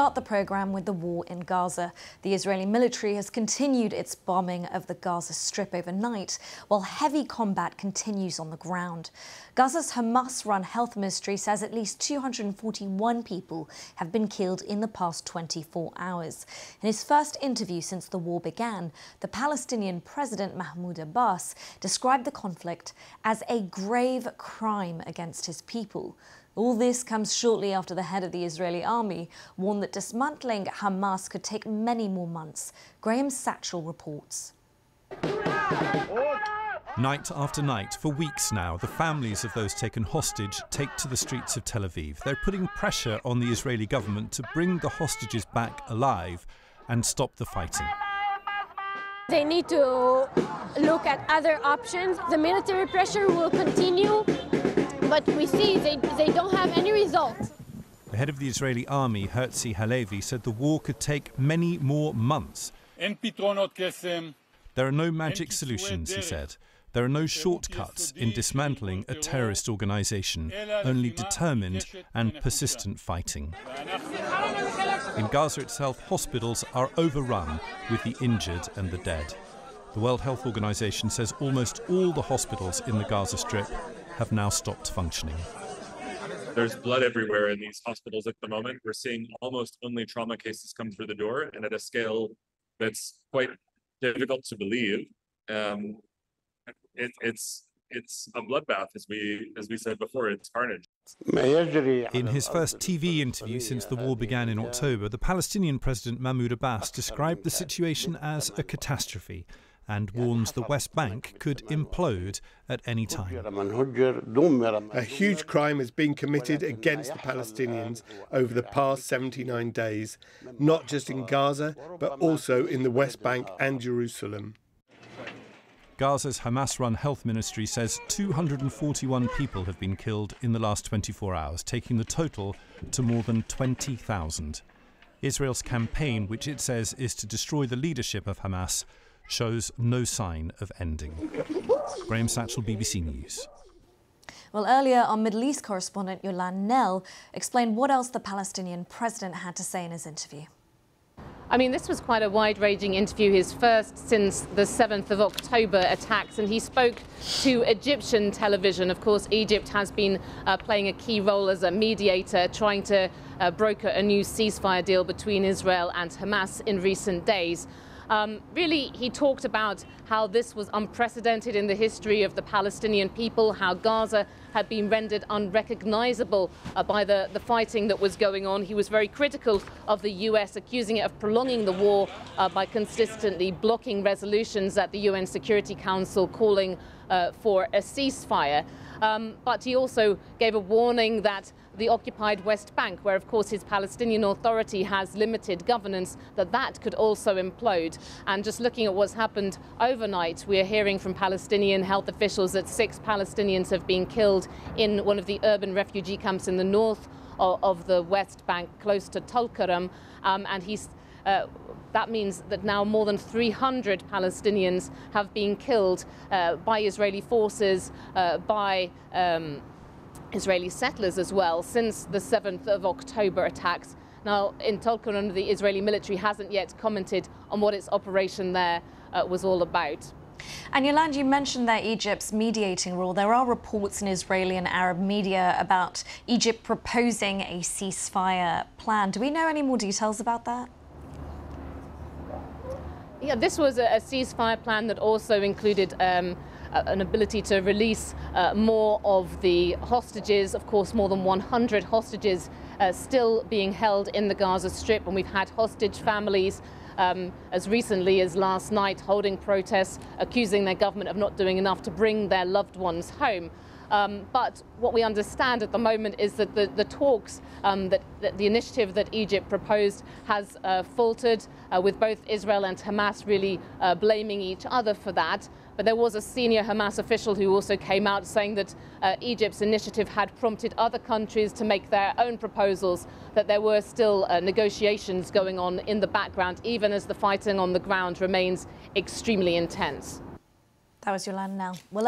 start the programme with the war in Gaza. The Israeli military has continued its bombing of the Gaza Strip overnight, while heavy combat continues on the ground. Gaza's Hamas run health ministry says at least 241 people have been killed in the past 24 hours. In his first interview since the war began, the Palestinian President Mahmoud Abbas described the conflict as a grave crime against his people. All this comes shortly after the head of the Israeli army warned that dismantling Hamas could take many more months. Graham Satchell reports. Night after night, for weeks now, the families of those taken hostage take to the streets of Tel Aviv. They're putting pressure on the Israeli government to bring the hostages back alive and stop the fighting. They need to look at other options. The military pressure will continue but we see they, they don't have any results. The head of the Israeli army, Herzi Halevi, said the war could take many more months. There are no magic solutions, he said. There are no shortcuts in dismantling a terrorist organization, only determined and persistent fighting. In Gaza itself, hospitals are overrun with the injured and the dead. The World Health Organization says almost all the hospitals in the Gaza Strip have now stopped functioning. There's blood everywhere in these hospitals at the moment. We're seeing almost only trauma cases come through the door and at a scale that's quite difficult to believe. Um, it, it's it's a bloodbath, as we as we said before. It's carnage. In his first TV interview since the war began in October, the Palestinian President Mahmoud Abbas described the situation as a catastrophe and warns the West Bank could implode at any time. A huge crime has been committed against the Palestinians over the past 79 days, not just in Gaza, but also in the West Bank and Jerusalem. Gaza's Hamas run health ministry says 241 people have been killed in the last 24 hours, taking the total to more than 20,000. Israel's campaign, which it says is to destroy the leadership of Hamas, shows no sign of ending. Graham Satchell, BBC News. Well, earlier, our Middle East correspondent Yolande Knell explained what else the Palestinian president had to say in his interview. I mean, this was quite a wide-ranging interview, his first since the 7th of October attacks, and he spoke to Egyptian television. Of course, Egypt has been uh, playing a key role as a mediator, trying to uh, broker a new ceasefire deal between Israel and Hamas in recent days. Um, really, he talked about how this was unprecedented in the history of the Palestinian people, how Gaza had been rendered unrecognizable uh, by the, the fighting that was going on. He was very critical of the US, accusing it of prolonging the war uh, by consistently blocking resolutions at the UN Security Council calling uh, for a ceasefire. Um, but he also gave a warning that the occupied West Bank, where of course his Palestinian Authority has limited governance, that that could also implode. And just looking at what's happened overnight, we are hearing from Palestinian health officials that six Palestinians have been killed in one of the urban refugee camps in the north of, the West Bank, close to Tulkarem. Um, and he's uh, that means that now more than 300 Palestinians have been killed uh, by Israeli forces, uh, by um, Israeli settlers as well, since the 7th of October attacks. Now, in Tulkarem, the Israeli military hasn't yet commented on what its operation there uh, was all about. And Yolande, you mentioned that Egypt's mediating role. There are reports in Israeli and Arab media about Egypt proposing a ceasefire plan. Do we know any more details about that? Yeah, this was a, a ceasefire plan that also included um, an ability to release uh, more of the hostages. Of course, more than 100 hostages uh, still being held in the Gaza Strip, and we've had hostage families um, as recently as last night holding protests, accusing their government of not doing enough to bring their loved ones home. Um, but what we understand at the moment is that the, the talks, um, that, that, the initiative that Egypt proposed has uh, faltered, uh, with both Israel and Hamas really uh, blaming each other for that. But there was a senior Hamas official who also came out saying that uh, Egypt's initiative had prompted other countries to make their own proposals, that there were still uh, negotiations going on in the background, even as the fighting on the ground remains extremely intense. That was Yolande Knell. Well,